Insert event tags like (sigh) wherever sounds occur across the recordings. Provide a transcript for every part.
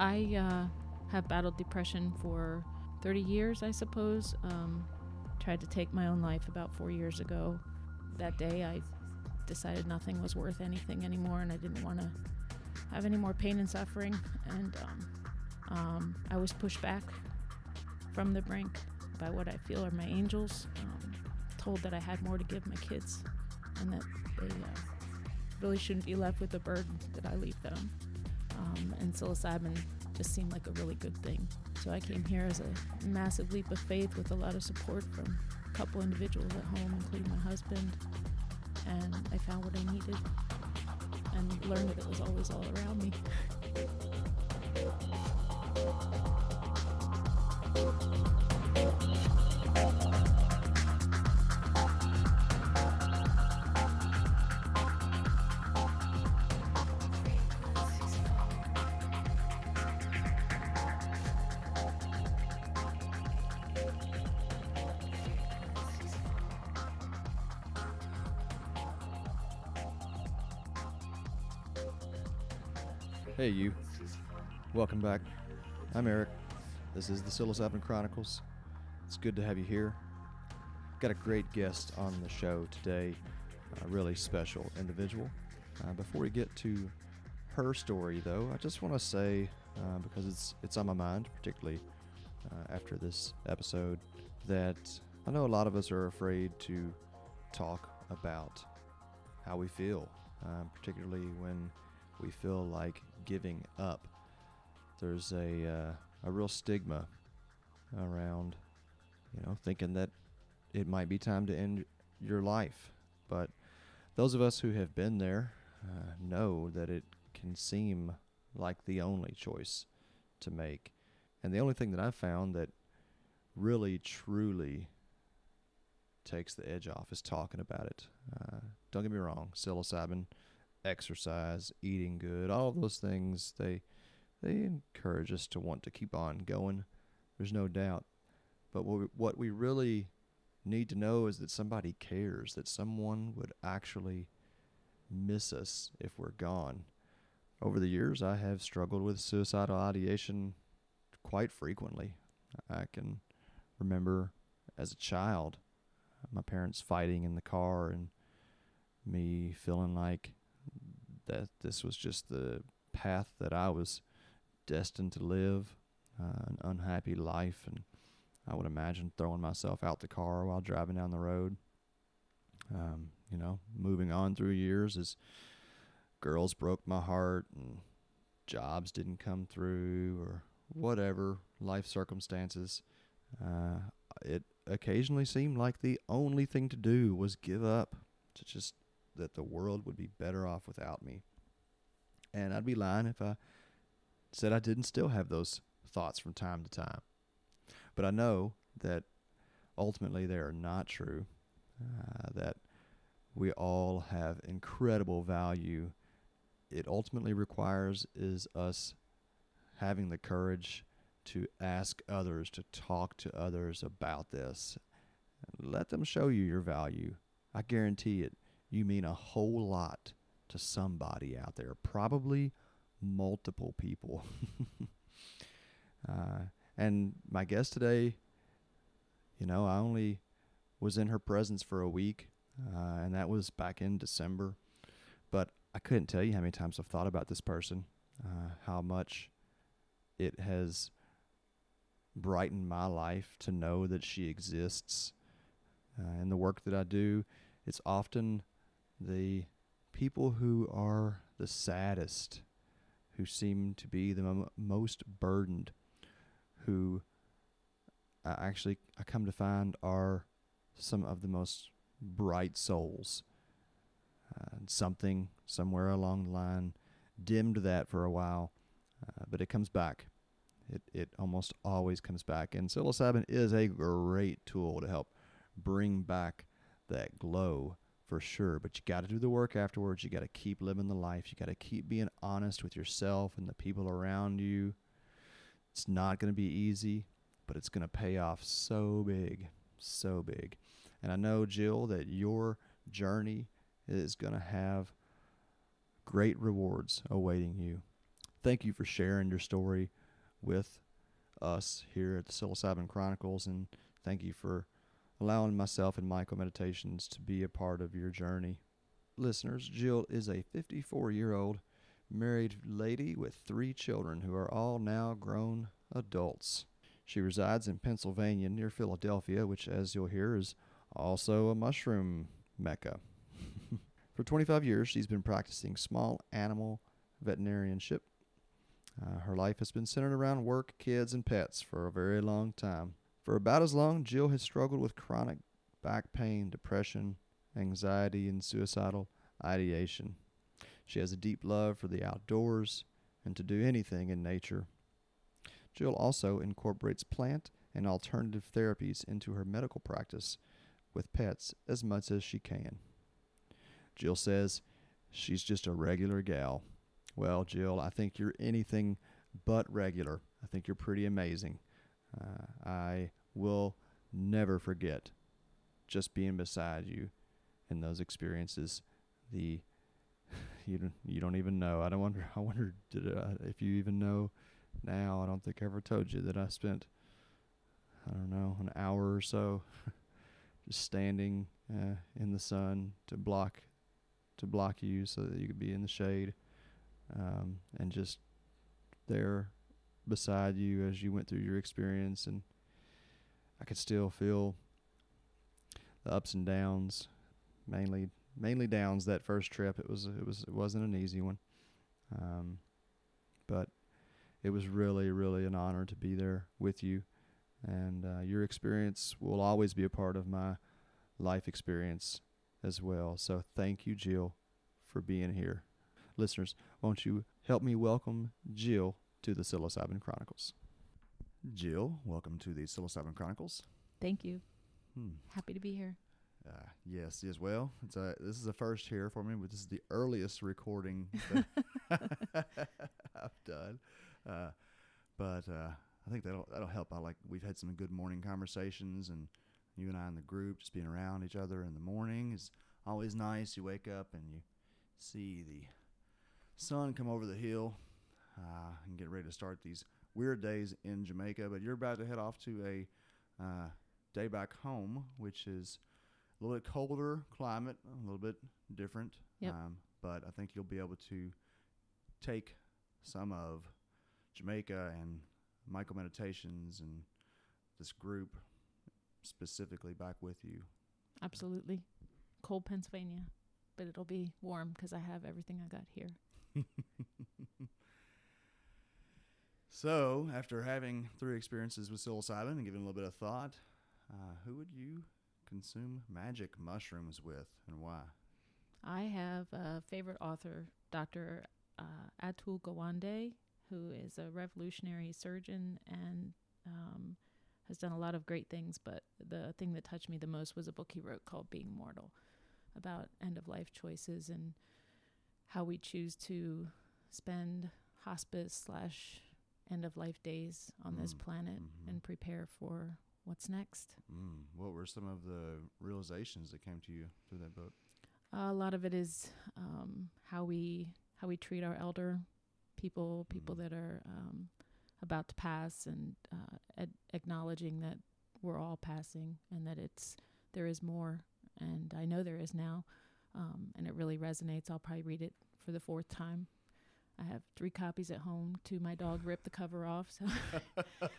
I uh, have battled depression for 30 years, I suppose. Um, tried to take my own life about four years ago. That day, I decided nothing was worth anything anymore, and I didn't want to have any more pain and suffering. And um, um, I was pushed back from the brink by what I feel are my angels. Um, told that I had more to give my kids, and that they uh, really shouldn't be left with the burden that I leave them. Um, and psilocybin just seemed like a really good thing. So I came here as a massive leap of faith with a lot of support from a couple individuals at home, including my husband. And I found what I needed and learned that it was always all around me. (laughs) Welcome back. I'm Eric. This is the Psilocybin Chronicles. It's good to have you here. Got a great guest on the show today, a really special individual. Uh, before we get to her story, though, I just want to say, uh, because it's it's on my mind, particularly uh, after this episode, that I know a lot of us are afraid to talk about how we feel, uh, particularly when we feel like giving up. There's a uh, a real stigma around, you know, thinking that it might be time to end your life. But those of us who have been there uh, know that it can seem like the only choice to make. And the only thing that I've found that really, truly takes the edge off is talking about it. Uh, don't get me wrong, psilocybin exercise, eating good, all of those things they they encourage us to want to keep on going. There's no doubt. But what we, what we really need to know is that somebody cares, that someone would actually miss us if we're gone. Over the years, I have struggled with suicidal ideation quite frequently. I can remember as a child my parents fighting in the car and me feeling like that this was just the path that I was destined to live, uh, an unhappy life, and I would imagine throwing myself out the car while driving down the road. Um, you know, moving on through years as girls broke my heart and jobs didn't come through or whatever life circumstances, uh, it occasionally seemed like the only thing to do was give up, to just that the world would be better off without me. And I'd be lying if I said I didn't still have those thoughts from time to time. But I know that ultimately they are not true, uh, that we all have incredible value. It ultimately requires is us having the courage to ask others, to talk to others about this. Let them show you your value. I guarantee it you mean a whole lot to somebody out there, probably multiple people. (laughs) uh, and my guest today, you know, I only was in her presence for a week, uh, and that was back in December. But I couldn't tell you how many times I've thought about this person, uh, how much it has brightened my life to know that she exists. Uh, in the work that I do, it's often the people who are the saddest, who seem to be the m- most burdened, who I actually I come to find are some of the most bright souls. Uh, something somewhere along the line dimmed that for a while, uh, but it comes back. It it almost always comes back, and psilocybin is a great tool to help bring back that glow for sure. But you got to do the work afterwards. You got to keep living the life. You got to keep being honest with yourself and the people around you. It's not going to be easy, but it's going to pay off so big, so big. And I know, Jill, that your journey is going to have great rewards awaiting you. thank you for sharing your story with us here at the Psilocybin Chronicles, and thank you for allowing myself and Myco Meditations to be a part of your journey. Listeners, Jill is a 54 year old married lady with three children who are all now grown adults. She resides in Pennsylvania near Philadelphia, which, as you'll hear, is also a mushroom mecca. (laughs) For 25 years, she's been practicing small animal veterinarianship. Uh, her life has been centered around work, kids, and pets for a very long time. For about as long, Jill has struggled with chronic back pain, depression, anxiety, and suicidal ideation. She has a deep love for the outdoors and to do anything in nature. Jill also incorporates plant and alternative therapies into her medical practice with pets as much as she can. Jill says she's just a regular gal. Well, Jill, I think you're anything but regular. I think you're pretty amazing. Uh, I will never forget just being beside you in those experiences. The (laughs) you don't you don't even know. I don't wonder. (laughs) I wonder did uh, if you even know now. I don't think I ever told you that I spent I don't know an hour or so (laughs) just standing uh, in the sun to block to block you so that you could be in the shade um, and just there beside you as you went through your experience and I could still feel the ups and downs mainly mainly downs that first trip. It was it was it wasn't an easy one, um, but it was really really an honor to be there with you, and uh, your experience will always be a part of my life experience as well. So thank you, Jill, for being here. Listeners, won't you help me welcome Jill to the Psilocybin Chronicles? Jill, welcome to the Psilocybin Chronicles. Thank you. Hmm. Happy to be here. Uh, yes, yes. Well, it's a this is a first here for me, but this is the earliest recording (laughs) that (laughs) I've done. Uh, but uh, I think that'll that'll help. I like we've had some good morning conversations, and you and I in the group just being around each other in the morning is always nice. You wake up and you see the sun come over the hill uh, and get ready to start these weird days in Jamaica. But you're about to head off to a uh, day back home, which is a little bit colder climate, a little bit different. Yep. Um, but I think you'll be able to take some of Jamaica and Myco Meditations and this group specifically back with you. Absolutely. Cold Pennsylvania, but it'll be warm because I have everything I got here. (laughs) So, after having three experiences with psilocybin and giving a little bit of thought, uh, who would you consume magic mushrooms with and why? I have a favorite author, Dr. Uh, Atul Gawande, who is a revolutionary surgeon and um, has done a lot of great things. But the thing that touched me the most was a book he wrote called Being Mortal about end of life choices and how we choose to spend hospice slash end of life days on this Mm, planet mhm. and prepare for what's next. Mm, what were some of the realizations that came to you through that book? a lot of it is um, how we how we treat our elder people, people Mhm. that are um, about to pass, and uh, ad- acknowledging that we're all passing and that it's there is more, and I know there is now, um, and it really resonates. I'll probably read it for the fourth time. I have three copies at home. To my dog ripped the cover off, so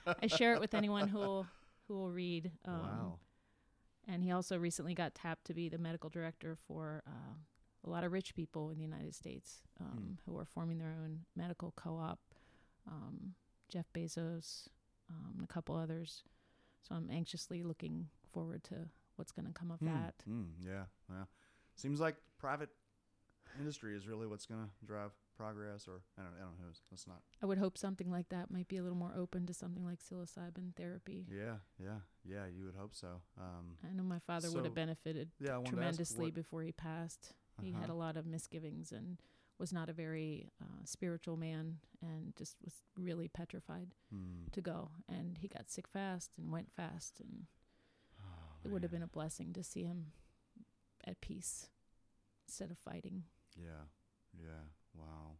(laughs) I share it with anyone who will who will read. Um, wow. and he also recently got tapped to be the medical director for uh, a lot of rich people in the United States um, who are forming their own medical co-op. Um, Jeff Bezos um, and a couple others. So I'm anxiously looking forward to what's going to come of Hmm, that. mm, yeah. Well, seems like private industry is really what's going to drive progress, or I don't, I don't know. Let's not. I would hope something like that might be a little more open to something like psilocybin therapy. Yeah, yeah, yeah. You would hope so. Um, I know my father would have benefited yeah, I wanted to ask tremendously what- before he passed. He had uh-huh. a lot of misgivings and was not a very uh, spiritual man and just was really petrified Hmm. to go. And he got sick fast and went fast. And Oh, it would have been a blessing to see him at peace instead of fighting. Yeah, yeah. Wow.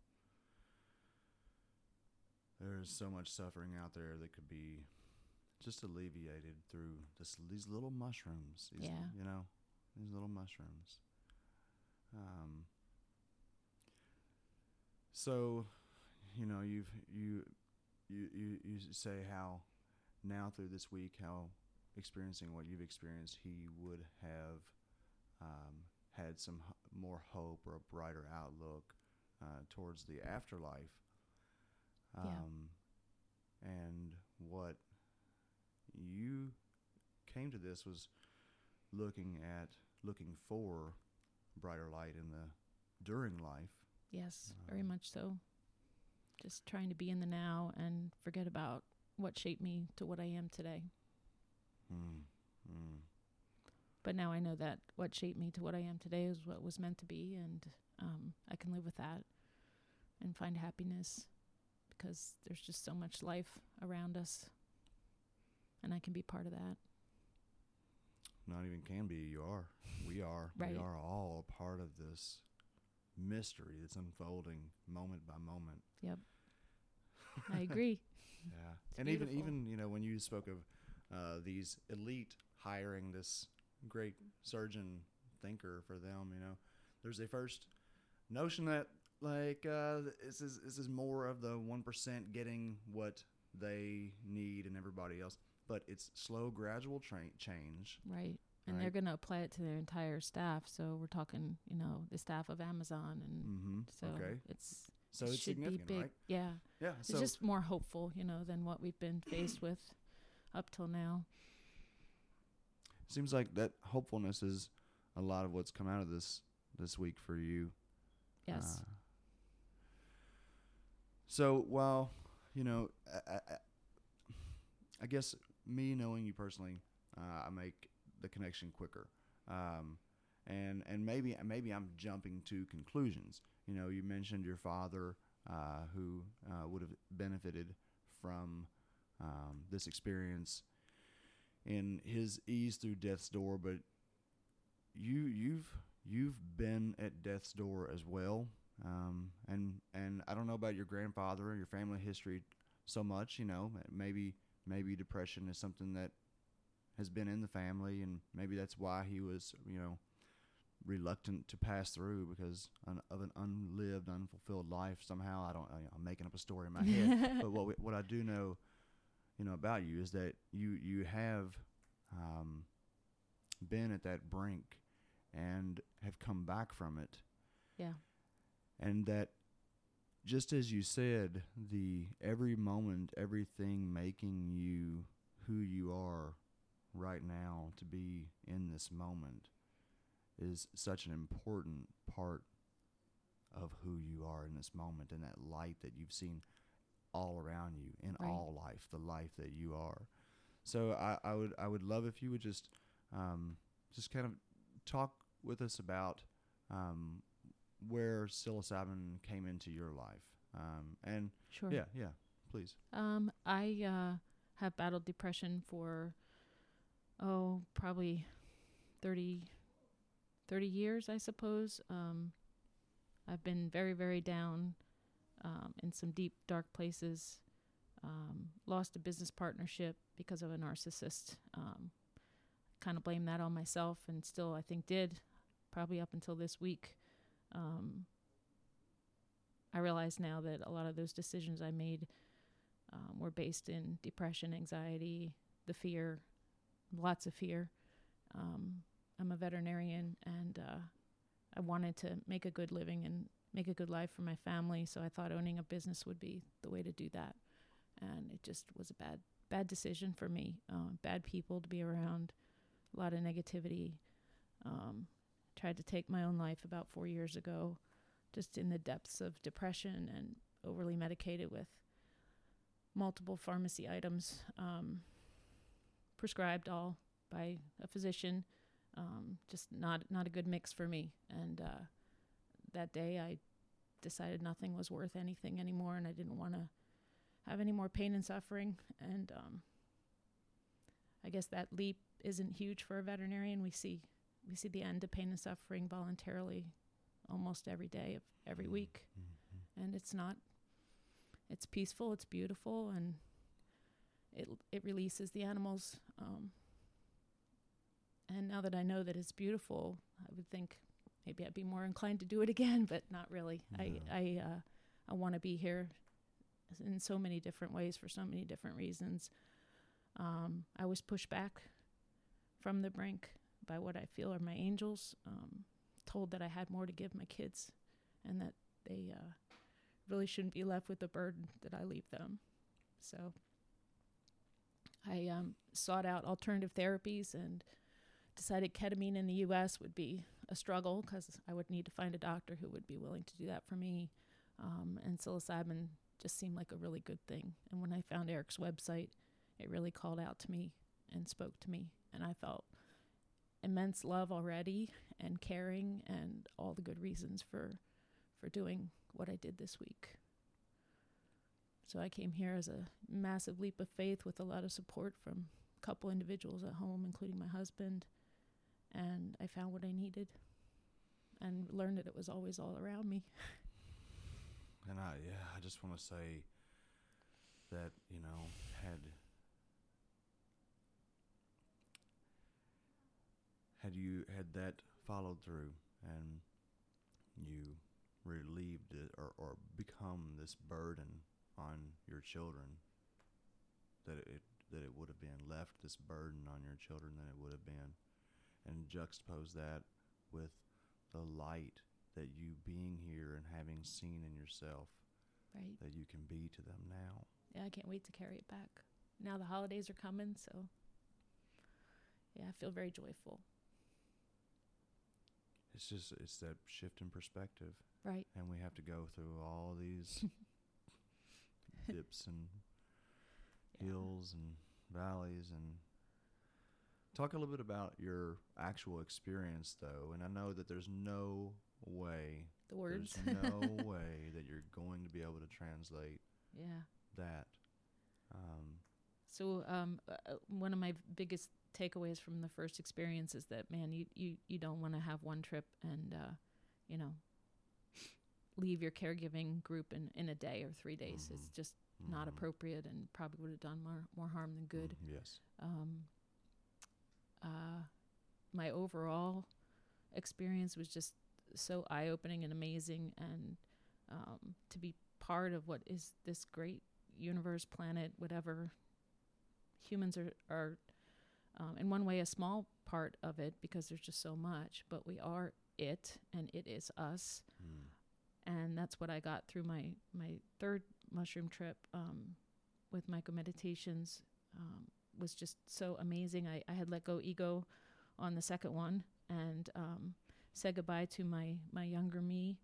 there's so much suffering out there that could be just alleviated through this, these little mushrooms. These, Yeah. You know, these little mushrooms. Um, so, you know, you've you you you you say how now through this week how experiencing what you've experienced, he would have um, had some h- more hope or a brighter outlook uh, towards the afterlife. Yeah. Um, and what you came to this was looking at looking for brighter light in the during life. Yes, very Um, much so. Just trying to be in the now and forget about what shaped me to what I am today. Mm, mm, But now I know that what shaped me to what I am today is what was meant to be, and um, I can live with that and find happiness because there's just so much life around us, and I can be part of that. not even can be. You are. We are. Right. We are all a part of this mystery that's unfolding moment by moment. Yep. (laughs) I agree. Yeah, It's and even even you know when you spoke of uh, these elite hiring this great surgeon thinker for them, you know, there's a first notion that like uh, this is this is more of the one percent getting what they need and everybody else, but it's slow, gradual tra- change. Right. And they're going to apply it to their entire staff. So we're talking, you know, the staff of Amazon. And Mm-hmm. so okay, it's, so it it's should be significant, big. right? Yeah. Yeah. It's So just more hopeful, you know, than what we've been faced (clears throat) with up till now. seems like that hopefulness is a lot of what's come out of this this week for you. Yes. Uh, so while you know, I, I, I guess me knowing you personally, uh, I make the connection quicker, um, and and maybe maybe I'm jumping to conclusions. You know, you mentioned your father uh, who uh, would have benefited from um, this experience in his ease through death's door, but you you've you've been at death's door as well um, and and I don't know about your grandfather or your family history so much you know maybe maybe depression is something that has been in the family and maybe that's why he was you know reluctant to pass through because of an unlived unfulfilled life somehow. I don't I, I'm making up a story in my head (laughs) but what we, what I do know you know about you is that you you have um, been at that brink and have come back from it Yeah. and that just as you said the every moment everything making you who you are right now to be in this moment is such an important part of who you are in this moment and that light that you've seen all around you in Right. all life the life that you are so I, I would I would love if you would just um, just kind of talk with us about um, where psilocybin came into your life. Um, and Sure. yeah, yeah, please. Um, I uh, have battled depression for, oh, probably 30, 30 years, I suppose. Um, I've been very, very down um, in some deep, dark places. Um, lost a business partnership because of a narcissist. Um, kind of blame that on myself, and still, I think, did probably up until this week. Um, I realize now that a lot of those decisions I made um, were based in depression, anxiety, the fear, lots of fear. Um, I'm a veterinarian and uh, I wanted to make a good living and make a good life for my family. So I thought owning a business would be the way to do that. And it just was a bad, bad decision for me. Uh, bad people to be around, a lot of negativity. Um, tried to take my own life about four years ago, just in the depths of depression and overly medicated with multiple pharmacy items um, prescribed all by a physician. Um, just not not a good mix for me. And uh, that day, I decided nothing was worth anything anymore, and I didn't want to have any more pain and suffering. And um, I guess that leap isn't huge for a veterinarian. We see we see the end of pain and suffering voluntarily almost every day of every week Mm-hmm. and it's not it's peaceful, it's beautiful, and it it releases the animals. Um, and now that I know that it's beautiful, I would think maybe I'd be more inclined to do it again, (laughs) but not really. No. I I uh, I want to be here in so many different ways for so many different reasons. Um, I was pushed back from the brink by what I feel are my angels. Um, told that I had more to give my kids, and that they uh, really shouldn't be left with the burden that I leave them. So I um, sought out alternative therapies and decided ketamine in the U.S. would be a struggle because I would need to find a doctor who would be willing to do that for me. Um, and psilocybin just seemed like a really good thing. And when I found Eric's website, it really called out to me and spoke to me. And I felt immense love already and caring and all the good reasons for for doing what I did this week. So I came here as a massive leap of faith with a lot of support from a couple individuals at home, including my husband, and I found what I needed and learned that it was always all around me. (laughs) And I yeah, I just want to say that you know had had you had that followed through and you relieved it or, or become this burden on your children that it that it would have been left this burden on your children than it would have been and juxtapose that with the light that you being here and having seen in yourself Right. that you can be to them now. Yeah, I can't wait to carry it back. Now the holidays are coming, so yeah, I feel very joyful. It's just it's that shift in perspective, Right. and we have to go through all these (laughs) dips and Yeah. hills and valleys and talk a little bit about your actual experience though and i know that there's no way The words. there's no (laughs) way that you're going to be able to translate yeah. that um, So um, uh, uh, one of my biggest takeaways from the first experience is that man, you you, you don't want to have one trip and uh, you know leave your caregiving group in, in a day or three days. It's Mhm. just not mhm, appropriate and probably would have done more more harm than good. mhm, yes Um, uh, my overall experience was just so eye opening and amazing, and um, to be part of what is this great universe, planet, whatever. Humans are are um, in one way a small part of it because there's just so much, but we are it, and it is us mm. and that's what I got through my my third mushroom trip um, with Myco Meditations um, was just so amazing. I, I had let go ego on the second one and um, said goodbye to my my younger me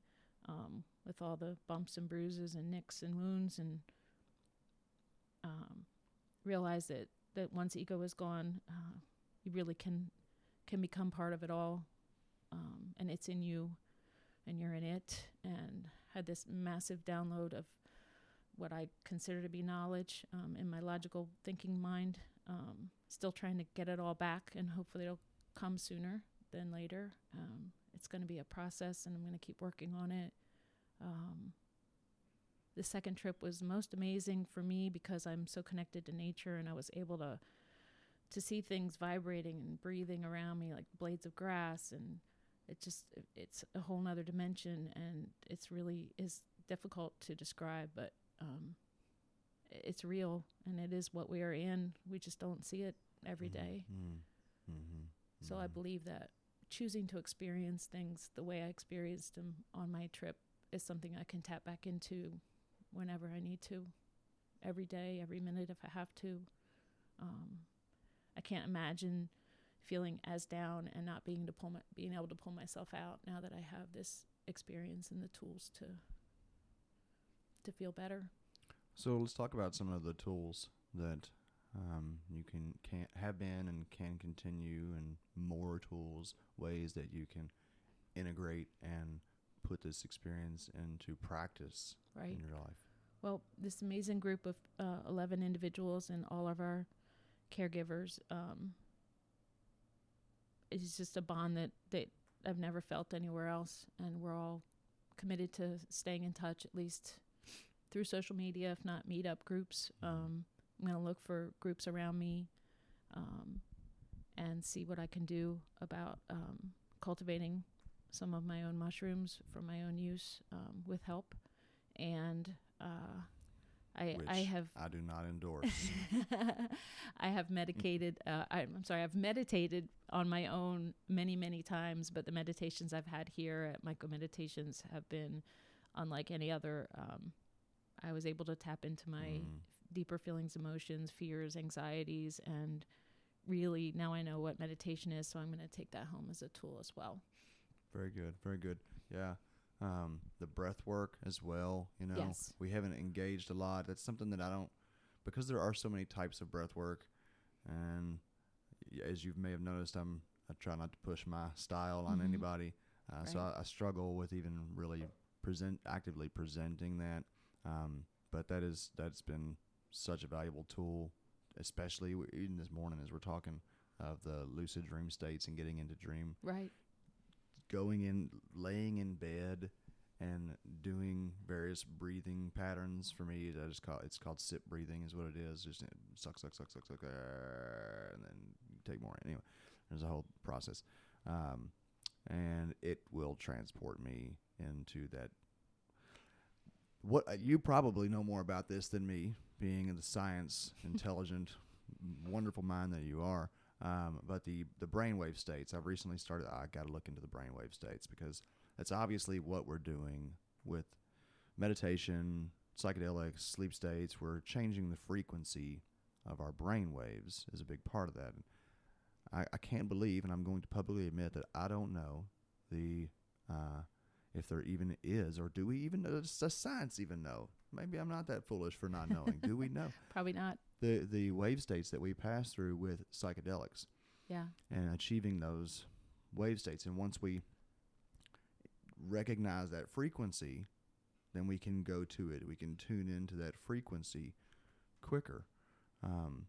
um, with all the bumps and bruises and nicks and wounds and um, realized that that once ego is gone, uh, you really can can become part of it all, um, and it's in you and you're in it and had this massive download of what I consider to be knowledge um, in my logical thinking mind. Um, still trying to get it all back, and hopefully it'll come sooner than later. Um, it's going to be a process, and I'm going to keep working on it. The second trip was most amazing for me because I'm so connected to nature, and I was able to to see things vibrating and breathing around me like blades of grass and it just it's a whole nother dimension and it's really is difficult to describe but um it's real and it is what we are in. We just don't see it every Mhm, day. Mm, mhm, so i believe that choosing to experience things the way i experienced them on my trip is something i can tap back into whenever i need to every day every minute if i have to um i can't imagine feeling as down and not being to pull my, being able to pull myself out now that I have this experience and the tools to to feel better. So let's talk about some of the tools that um, you can can have been and can continue, and more tools, ways that you can integrate and put this experience into practice Right. in your life. Well, this amazing group of uh, 11 individuals and all of our caregivers um, is just a bond that, that I've never felt anywhere else. And we're all committed to staying in touch at least through social media, if not meetup groups. Um, I'm going to look for groups around me um, and see what I can do about um, cultivating some of my own mushrooms for my own use um, with help. And uh, I, Which I have I do not endorse. (laughs) I have medicated. Uh, I, I'm sorry. I've meditated on my own many, many times, but the meditations I've had here at Myco Meditations have been unlike any other. Um, I was able to tap into my Mm. deeper feelings, emotions, fears, anxieties, and really now I know what meditation is. So I'm going to take that home as a tool as well. Very good. Very good. Yeah. Um, the breath work as well. You know, Yes. we haven't engaged a lot. That's something that I don't, because there are so many types of breath work, and as you may have noticed, I'm I try not to push my style on Mhm. anybody. Uh, So I, I struggle with even really present actively presenting that. Um, but that is that's been such a valuable tool, especially w- even this morning as we're talking of the lucid dream states and getting into dream Right. Going in, laying in bed, and doing various breathing patterns. For me, I just call it's called sip breathing, is what it is. Just uh, suck, suck, suck, suck, suck, uh, and then take more. Anyway, there's a whole process, um, and it will transport me into that. What uh, you probably know more about this than me, being the science intelligent, (laughs) wonderful mind that you are. Um, but the the brainwave states, I've recently started. I got to look into the brainwave states because that's obviously what we're doing with meditation, psychedelics, sleep states. We're changing the frequency of our brain waves is a big part of that. I, I can't believe, and I'm going to publicly admit that I don't know the uh, if there even is, or do we even know? Does the science even know? Maybe I'm not that foolish for not knowing. do we (laughs) know Probably not. the the wave states that we pass through with psychedelics? Yeah. and achieving those wave states. And once we recognize that frequency, then we can go to it. We can tune into that frequency quicker. Um,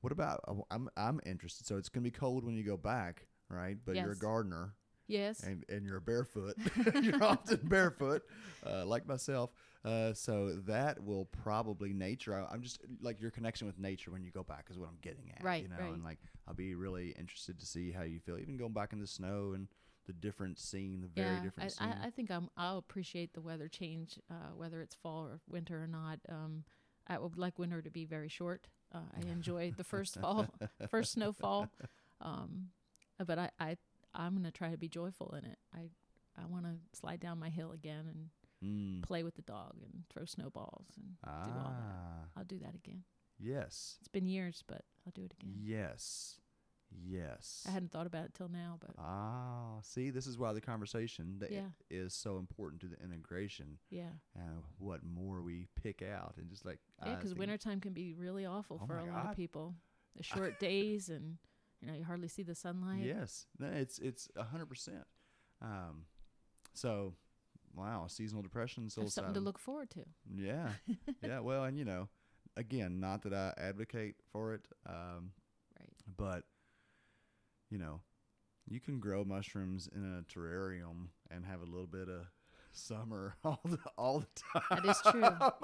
what about? I'm I'm interested. So it's gonna be cold when you go back, right? But you're a gardener Yes. and and you're barefoot. (laughs) you're often barefoot, uh, like myself. Uh, so that will probably nature. I, I'm just like your connection with nature when you go back is what I'm getting at. Right, You know, right. and like I'll be really interested to see how you feel, even going back in the snow and the different scene, the very yeah, different I, scene. I, I think I'm, I'll appreciate the weather change, uh, whether it's fall or winter or not. Um, I would like winter to be very short. Uh, I enjoy the first (laughs) fall, first snowfall, um, but I, I I'm gonna try to be joyful in it. I I want to slide down my hill again and mm. play with the dog and throw snowballs and do all that. Ah, I'll do that again. yes, It's been years, but I'll do it again. yes, yes. I hadn't thought about it till now, but Ah, see, this is why the conversation that Yeah. is so important to the integration. yeah, and what more we pick out and just like yeah, because wintertime can be really awful Oh for a lot of people. The short days and you know you hardly see the sunlight. yes it's it's a hundred percent um so wow seasonal depression Have something to look forward to. yeah (laughs) yeah well and you know again not that i advocate for it um Right. but you know you can grow mushrooms in a terrarium and have a little bit of summer (laughs) all the all the time That is true.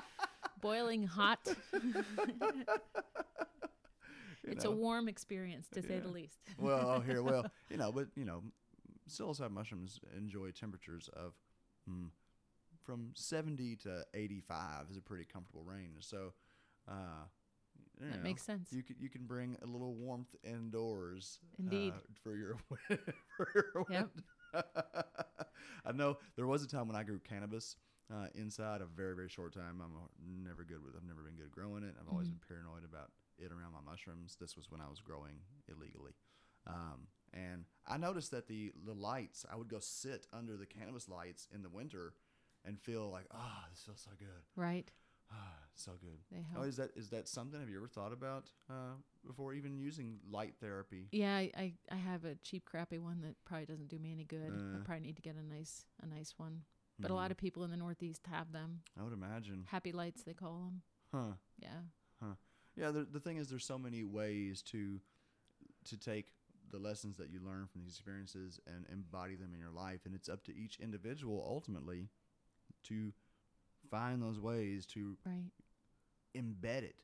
(laughs) Boiling hot. It's know? a warm experience to say the least. (laughs) well, oh, here, well, (laughs) you know, but you know, psilocybin mushrooms enjoy temperatures of mm, from 70 to 85 is a pretty comfortable range. So, uh, That know, makes sense. You can you can bring a little warmth indoors. Indeed. uh, for your (laughs) for your Yep. I know there was a time when I grew cannabis uh, inside a very very short time. I'm never good with. I've never been good at growing it. I've always Mhm. been paranoid about it around my mushrooms. This was when I was growing illegally, um, and I noticed that the the lights. I would go sit under the cannabis lights in the winter, and feel like, ah, this feels so good. Right. (sighs) Ah, so good. They Oh, is that is that something? Have you ever thought about uh, before even using light therapy? yeah, I, I, I have a cheap, crappy one that probably doesn't do me any good. I Uh. probably need to get a nice a nice one. But a lot of people in the Northeast have them. I would imagine. Happy lights, they call them. Huh. Yeah. Yeah. The the thing is, there's so many ways to to take the lessons that you learn from these experiences and embody them in your life, and it's up to each individual ultimately to find those ways to Right. embed it.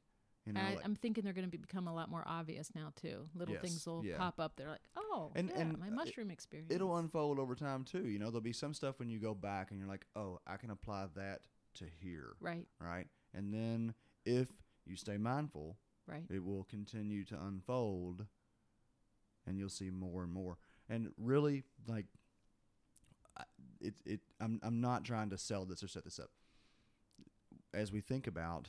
You know, I, like- I'm thinking they're going to become a lot more obvious now too. Little Yes, things will yeah. pop up. They're like, oh, And- yeah, and, my mushroom experience. it'll unfold over time too. You know, there'll be some stuff when you go back and you're like, oh, I can apply that to here, right, right? And then if you stay mindful, right, it will continue to unfold, and you'll see more and more. And really, like, it, it, I'm, I'm not trying to sell this or set this up. As we think about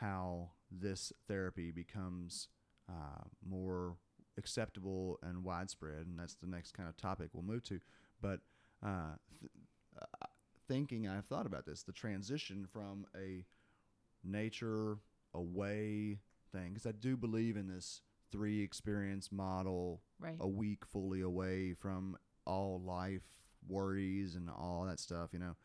how this therapy becomes uh, more acceptable and widespread, and that's the next kind of topic we'll move to. But uh, th- uh, thinking, I've thought about this the transition from a nature away thing, because I do believe in this three experience model, right, a week fully away from all life worries and all that stuff, you know.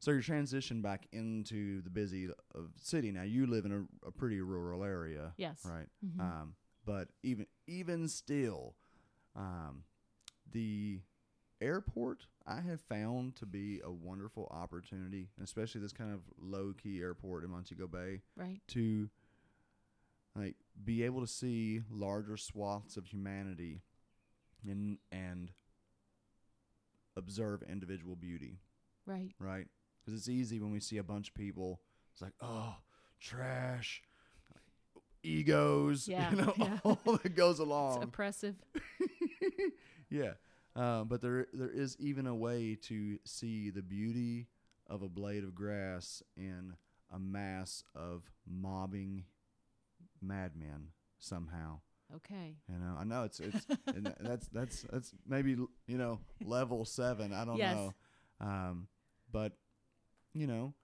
So your transition back into the busy of city. Now you live in a, a pretty rural area, yes, right? Mhm. Um, but even even still, um, the airport I have found to be a wonderful opportunity, especially this kind of low key airport in Montego Bay, right, to like be able to see larger swaths of humanity and and observe individual beauty, right, right? Because it's easy when we see a bunch of people. It's like, oh, trash, egos, (laughs) Yeah, you know, yeah. (laughs) all that goes along. It's oppressive. (laughs) yeah, um, but there there is even a way to see the beauty of a blade of grass in a mass of mobbing madmen somehow. Okay, You know, I know it's it's (laughs) and that's that's that's maybe you know level seven. I don't Yes. know, um, but you know,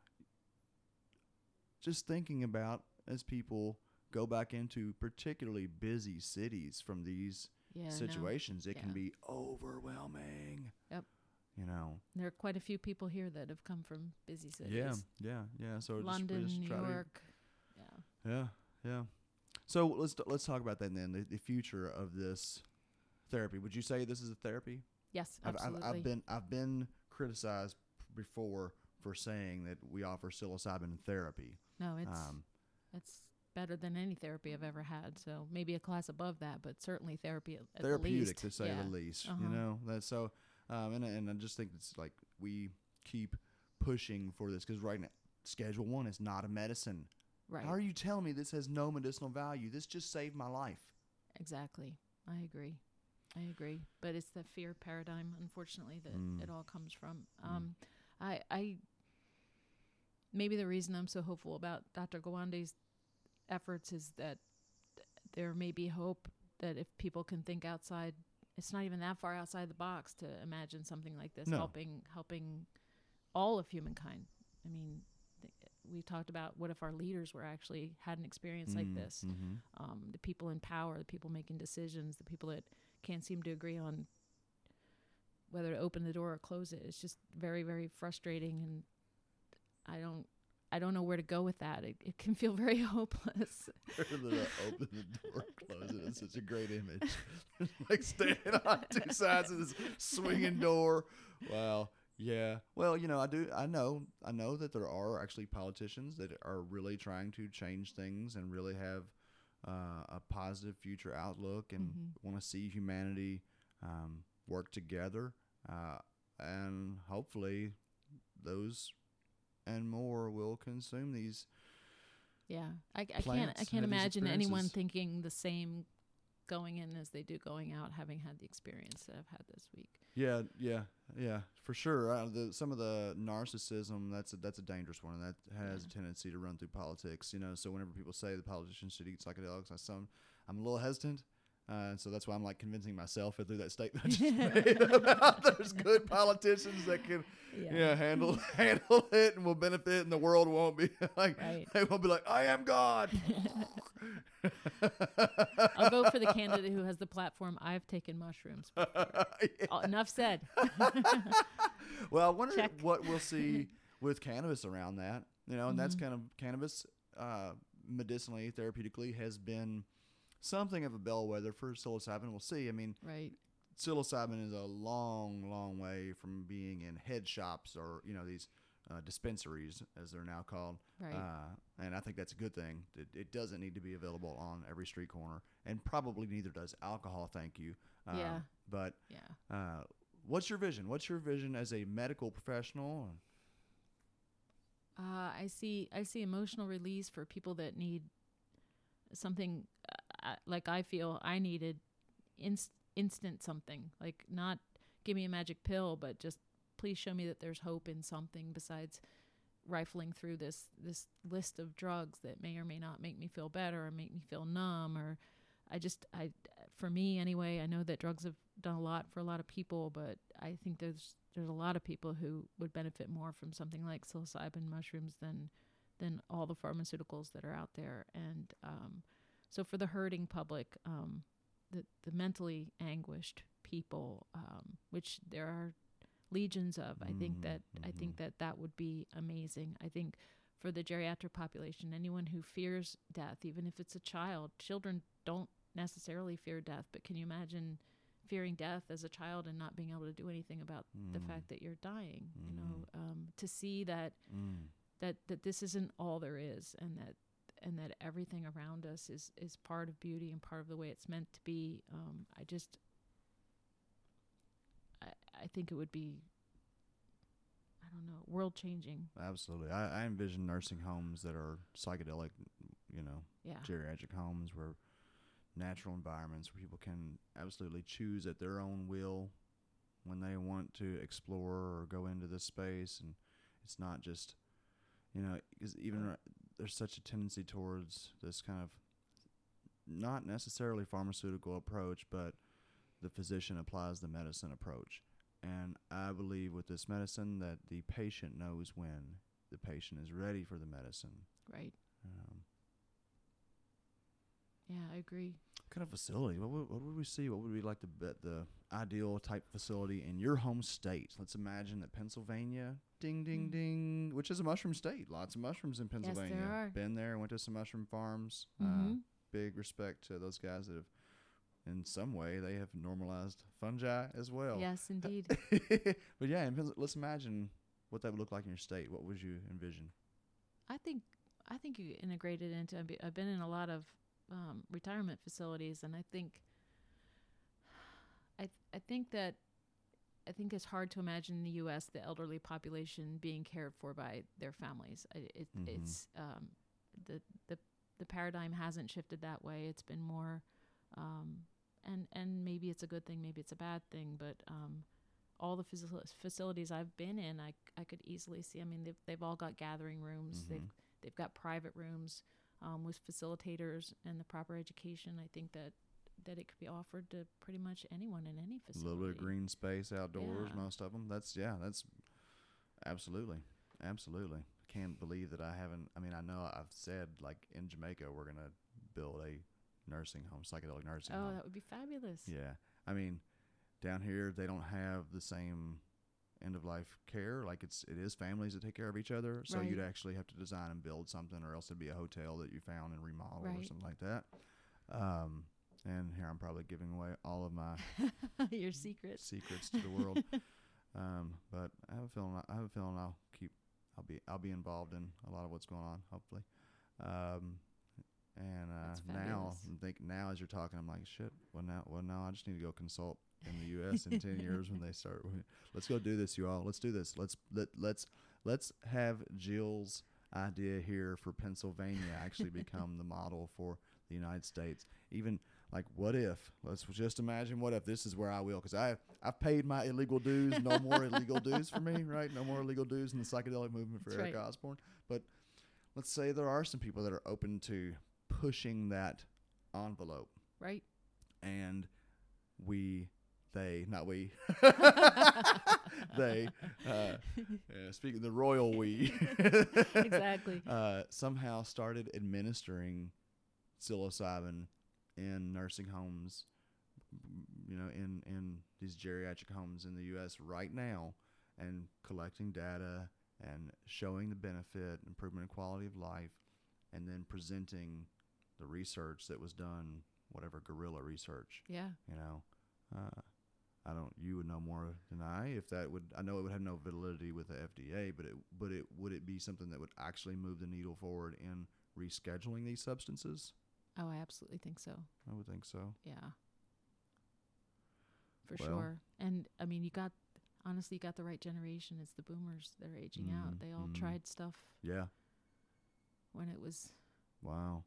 just thinking about as people go back into particularly busy cities from these yeah, no. situations, it can be overwhelming. Yep. You know. There are quite a few people here that have come from busy cities. Yeah. Yeah. Yeah. So London, just New try to- York. Yeah. Yeah, yeah. So let's let's talk about that then. The, the future of this therapy. Would you say this is a therapy? Yes, I've, absolutely. I've, I've been I've been criticized before for saying that we offer psilocybin therapy. no, it's Um, it's better than any therapy I've ever had. So maybe a class above that, but certainly therapy at, at the therapeutic to say yeah. the least. You Uh-huh. know that so, um, and and I just think it's like we keep pushing for this because right now Schedule One is not a medicine. Right. How are you telling me this has no medicinal value? This just saved my life. Exactly. I agree. I agree. But it's the fear paradigm, unfortunately, that Mm. it all comes from. Mm. Um, I, I, maybe the reason I'm so hopeful about Dr. Gawande's efforts is that there may be hope that if people can think outside, it's not even that far outside the box to imagine something like this No. helping helping all of humankind. I mean, th- we talked about what if our leaders were actually had an experience like Mm, this mhm. um, the people in power, the people making decisions, the people that can't seem to agree on whether to open the door or close it. It's just very, very frustrating, and I don't, I don't know where to go with that. It, it can feel very (laughs) hopeless. Open the door, close it. It's such a great image. (laughs) like standing on (laughs) two sides of this swinging door. Wow. Yeah. Well, you know, I do. I know. I know that there are actually politicians that are really trying to change things and really have uh, a positive future outlook and Mhm. want to see humanity um, work together. Uh, and hopefully, those and more will consume these Yeah, I, I can't, I can't imagine anyone thinking the same going in as they do going out, having had the experience that I've had this week. Yeah, yeah, yeah, for sure. Uh, the, some of the narcissism that's a, that's a dangerous one, and that has Yeah. a tendency to run through politics. You know, so whenever people say the politicians should eat psychedelics, I some I'm a little hesitant. Uh, so that's why I'm like convincing myself through that statement I (laughs) just (laughs) made about there's good politicians that can yeah, handle (laughs) handle it and will benefit, and the world won't be like Right. they won't be like I am God. I'll vote for the candidate who has the platform. I've taken mushrooms. Uh, Enough said. Well, I wonder Check. what we'll see with cannabis around that. You know, and that's Mhm. kind of cannabis, uh, medicinally, therapeutically, has been something of a bellwether for psilocybin. We'll see. I mean, right. psilocybin is a long, long way from being in head shops or you know these uh, dispensaries, as they're now called. Right. Uh, and I think that's a good thing. It, it doesn't need to be available on every street corner, and probably neither does alcohol. Thank you. Um, Yeah. But yeah. uh, what's your vision? What's your vision as a medical professional? Uh, I see. I see emotional release for people that need something like I feel I needed inst- instant something. Like not give me a magic pill, but just please show me that there's hope in something besides rifling through this this list of drugs that may or may not make me feel better or make me feel numb or I just I for me anyway, I know that drugs have done a lot for a lot of people, but I think there's there's a lot of people who would benefit more from something like psilocybin mushrooms than than all the pharmaceuticals that are out there. And um, so for the hurting public, um, the the mentally anguished people, um, which there are legions of, I think Mhm, that I think that that would be amazing. I think for the geriatric population, anyone who fears death, even if it's a child, children don't necessarily fear death, but can you imagine fearing death as a child and not being able to do anything about the Mm. fact that you're dying? You know, Mm. um, to see that Mm. that that this isn't all there is, and that and that everything around us is is part of beauty and part of the way it's meant to be. Um, I just I I think it would be I don't know world changing. Absolutely. I, I envision nursing homes that are psychedelic, you know, Yeah. geriatric homes where natural environments where people can absolutely choose at their own will when they want to explore or go into this space and it's not just you know 'cause even there's such a tendency towards this kind of not necessarily pharmaceutical approach but the physician applies the medicine approach and i believe with this medicine that the patient knows when the patient is ready for the medicine Right. um, Yeah, I agree. What kind of facility? What would, what would we see? What would we like to bet the ideal type facility in your home state? Let's imagine that Pennsylvania, ding ding Mm. ding, which is a mushroom state. Lots of mushrooms in Pennsylvania. Yes, there are. Been there, went to some mushroom farms. Uh, Mm-hmm. big respect to those guys that have, in some way, they have normalized fungi as well. yes, (laughs) indeed. but yeah, let's imagine what that would look like in your state. What would you envision? I think I think you integrate it into. I've been in a lot of um, retirement facilities, and I think I th- I think that I think it's hard to imagine in the U.S. the elderly population being cared for by their families. I, it, Mhm. It's um, the the the paradigm hasn't shifted that way. It's been more, um, and and maybe it's a good thing, maybe it's a bad thing, but um, all the faci- facilities I've been in, I, I could easily see. I mean, they've they've all got gathering rooms. They've Mhm. they've got private rooms um, with facilitators and the proper education. I think that that it could be offered to pretty much anyone in any facility. A little bit of green space outdoors, Yeah. most of them. That's yeah, that's absolutely, absolutely. Can't believe that I haven't. I mean, I know I've said like in Jamaica we're gonna build a nursing home, psychedelic nursing home. Oh, home. that would be fabulous. Yeah, I mean, down here they don't have the same end of life care. Like it's it is families that take care of each other. So you'd actually have to design and build something, or else it'd be a hotel that you found and remodeled or something like that. Um, and here I'm probably giving away all of my (laughs) Your secrets. secrets to the world. (laughs) um, but I have a feeling I have a feeling I'll keep I'll be I'll be involved in a lot of what's going on. Hopefully. Um, and uh, now. I'm think now as you're talking, I'm like shit. Well now, well now I just need to go consult in the U.S. in ten years when they start. Let's go do this, you all. Let's do this. Let's let let's let's have Jill's idea here for Pennsylvania actually become the model for the United States. Even like, what if? Let's just imagine what if this is where I will, because I I've paid my illegal dues. No more illegal dues for me, right? No more illegal dues in the psychedelic movement for That's Eric right. Osborne. But let's say there are some people that are open to pushing that envelope, Right. and we, they, not we, (laughs) (laughs) they, uh, yeah, speaking the royal we, (laughs) Exactly. uh, somehow started administering psilocybin in nursing homes, you know, in in these geriatric homes in the U.S. right now, and collecting data and showing the benefit, improvement in quality of life, and then presenting the research that was done, whatever guerrilla research, Yeah. you know. Uh, I don't. You would know more than I if that would. I know it would have no validity with the FDA, but it but it would it be something that would actually move the needle forward in rescheduling these substances? Oh, I absolutely think so. I would think so. Yeah. For Well- sure. And I mean, you got honestly, you got the right generation. It's the boomers that are aging out. Mm, They all mm. tried stuff Yeah. when it was, Wow.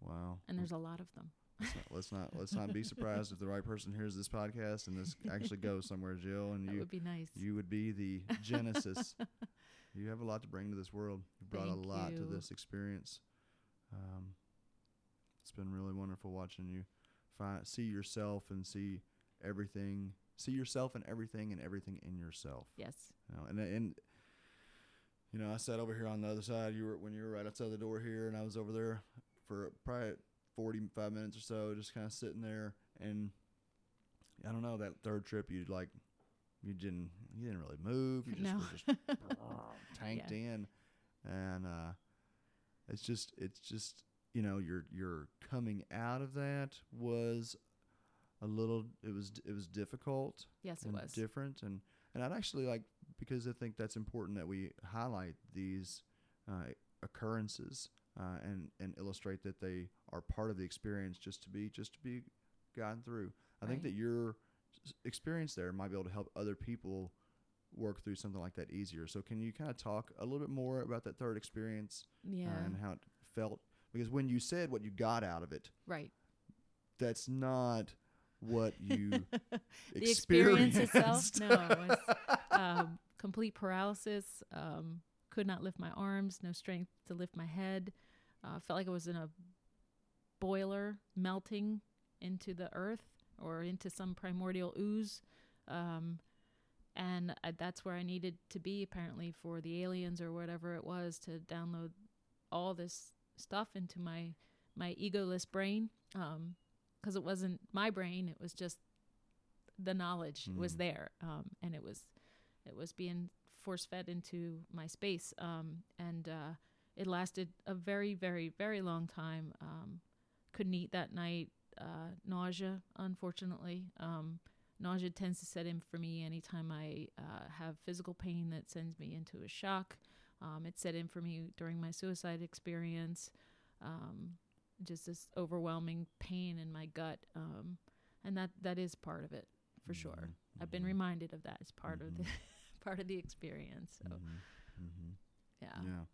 Wow. and there's a lot of them. Let's not, let's not let's not be surprised if the right person hears this podcast and this actually goes (laughs) somewhere, Jill, and That you would be nice. you would be the genesis. (laughs) you have a lot to bring to this world. You brought Thank a lot to this experience. Um, it's been really wonderful watching you find see yourself and see everything. See yourself and everything and everything in yourself. yes. You know, and and you know, I sat over here on the other side. You were when you were right outside the door here, and I was over there for probably forty five minutes or so, just kind of sitting there. And I don't know that third trip, you like you didn't you didn't really move. You just No. were just (laughs) tanked Yeah. in, and uh, it's just it's just you know your your coming out of that was a little it was it was difficult Yes, it and was. different and and I'd actually like because I think that's important that we highlight these uh, occurrences uh, and and illustrate that they are part of the experience just to be just to be gotten through. I think that your experience there might be able to help other people work through something like that easier. So can you kind of talk a little bit more about that third experience yeah. uh, and how it felt? Because when you said what you got out of it, right. that's not what (laughs) you the experience experienced. itself no it was (laughs) um, complete paralysis um, could not lift my arms no strength to lift my head. Uh, felt like i was in a boiler melting into the earth or into some primordial ooze. Um, and I, that's where i needed to be apparently for the aliens or whatever it was to download all this stuff into my my egoless brain. Um, because it wasn't my brain it was just the knowledge was Mm. there um, and it was it was being force fed into my space um, and uh, it lasted a very very very long time um, couldn't eat that night uh, nausea unfortunately. Um, nausea tends to set in for me anytime i uh, have physical pain that sends me into a shock. Um, it set in for me during my suicide experience um, just this overwhelming pain in my gut um, and that that is part of it for sure. Mhm, i've been mhm, reminded of that as part of the. (laughs) part of the experience so mhm, mhm. yeah Yeah.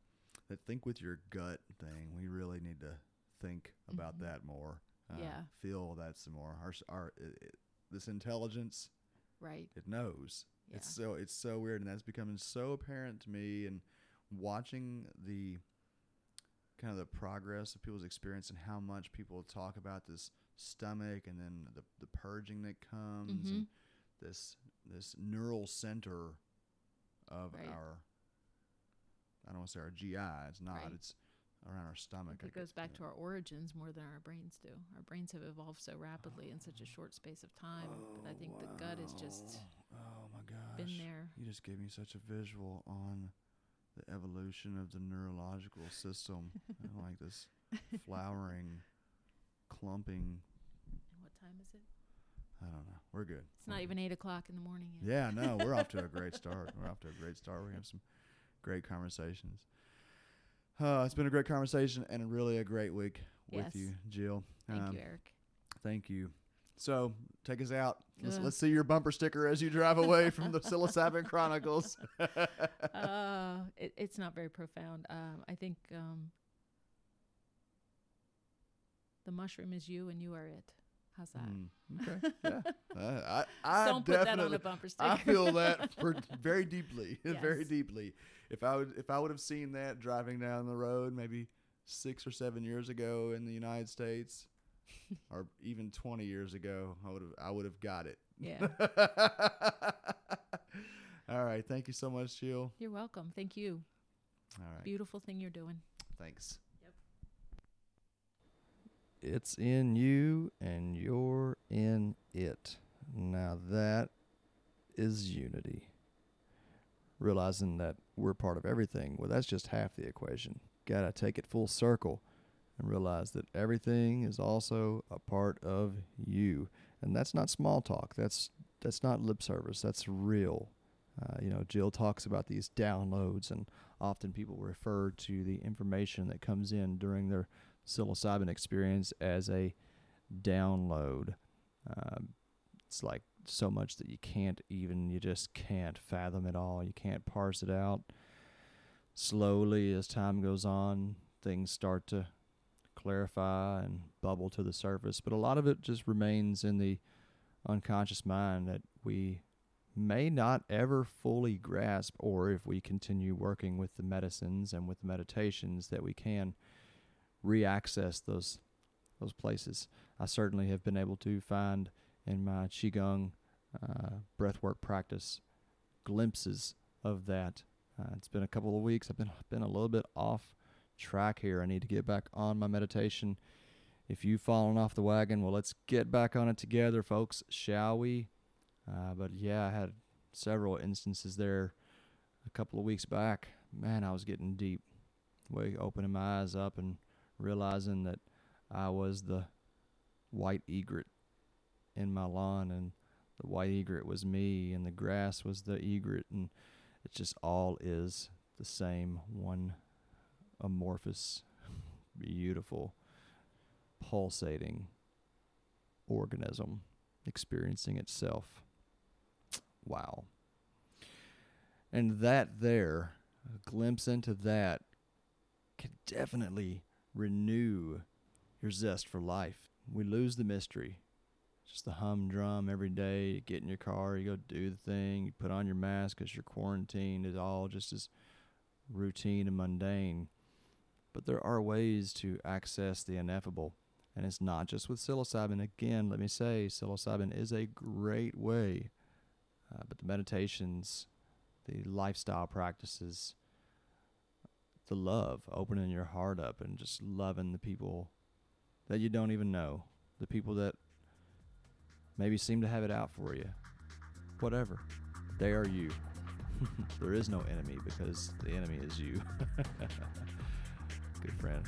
That think with your gut thing, we really need to think about Mhm. that more. Uh, Yeah. Feel that some more. Our, our it, it, this intelligence, right it knows. yeah It's so it's so weird, and that's becoming so apparent to me. And watching the kind of the progress of people's experience and how much people talk about this stomach, and then the the purging that comes, Mm-hmm. and this this neural center of Right. our I don't want to say our GI. It's not. Right. It's around our stomach. it goes back to our origins more than our brains do. Our brains have evolved so rapidly in such a oh. short space of time that I think the gut is just Oh, oh my gosh. been there. You just gave me such a visual on the evolution of the neurological system. (laughs) and like this flowering, clumping. And what time is it? I don't know. We're good. It's not We're even eight o'clock in the morning yet. Yeah, no, we're off to a great (laughs) start. We're off to a great start. We have some great conversations. Uh, it's been a great conversation and really a great week with Yes. you, Jill. Thank Um, you, Eric. Thank you. So take us out. Let's, let's see your bumper sticker as you drive away from the (laughs) Psilocybin Chronicles. (laughs) uh, it, it's not very profound. Um, I think um, the mushroom is you and you are it. How's that? Mm, okay. (laughs) Yeah. Uh, I, I Don't put that on a bumper sticker. I feel that (laughs) for very deeply, (laughs) very deeply. If I would, if I would have seen that driving down the road, maybe six or seven years ago in the United States, or even twenty years ago, I would have, I would have got it. yeah. All right. Thank you so much, Jill. You're welcome. Thank you. All right. Beautiful thing you're doing. Thanks. It's in you and you're in it. Now that is unity. Realizing that we're part of everything, well, that's just half the equation. Gotta take it full circle and realize that everything is also a part of you. And that's not small talk. That's that's not lip service. That's real. Uh, you know, Jill talks about these downloads, and often people refer to the information that comes in during their psilocybin experience as a download. Um, it's like so much that you can't even, you just can't fathom it all. You can't parse it out. Slowly, as time goes on, things start to clarify and bubble to the surface, but a lot of it just remains in the unconscious mind that we may not ever fully grasp, or if we continue working with the medicines and with the meditations, that we can reaccess those those places. I certainly have been able to find in my qigong uh, breathwork practice glimpses of that. Uh, it's been a couple of weeks. I've been been a little bit off track here. I need to get back on my meditation. If you've fallen off the wagon, well, let's get back on it together, folks, shall we? Uh, but yeah, I had several instances there a couple of weeks back. Man, I was getting deep, way opening my eyes up and realizing that I was the white egret in my lawn, and the white egret was me, and the grass was the egret, and it just all is the same one amorphous, beautiful, pulsating organism experiencing itself. Wow. And that there, a glimpse into that, can definitely renew your zest for life. We lose the mystery. Just the humdrum every day. You get in your car, you go do the thing, you put on your mask because you're quarantined. It's all just as routine and mundane. But there are ways to access the ineffable. And it's not just with psilocybin. Again, let me say, psilocybin is a great way. Uh, but the meditations, the lifestyle practices, the love, opening your heart up and just loving the people that you don't even know, the people that maybe seem to have it out for you. Whatever. They are you. (laughs) there is no enemy because the enemy is you. (laughs) Good friend.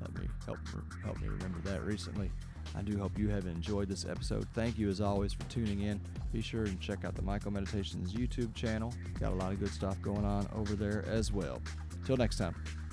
Let me help help me remember that recently. I do hope you have enjoyed this episode. Thank you as always for tuning in. Be sure and check out the Myco Meditations YouTube channel. Got a lot of good stuff going on over there as well. Till next time.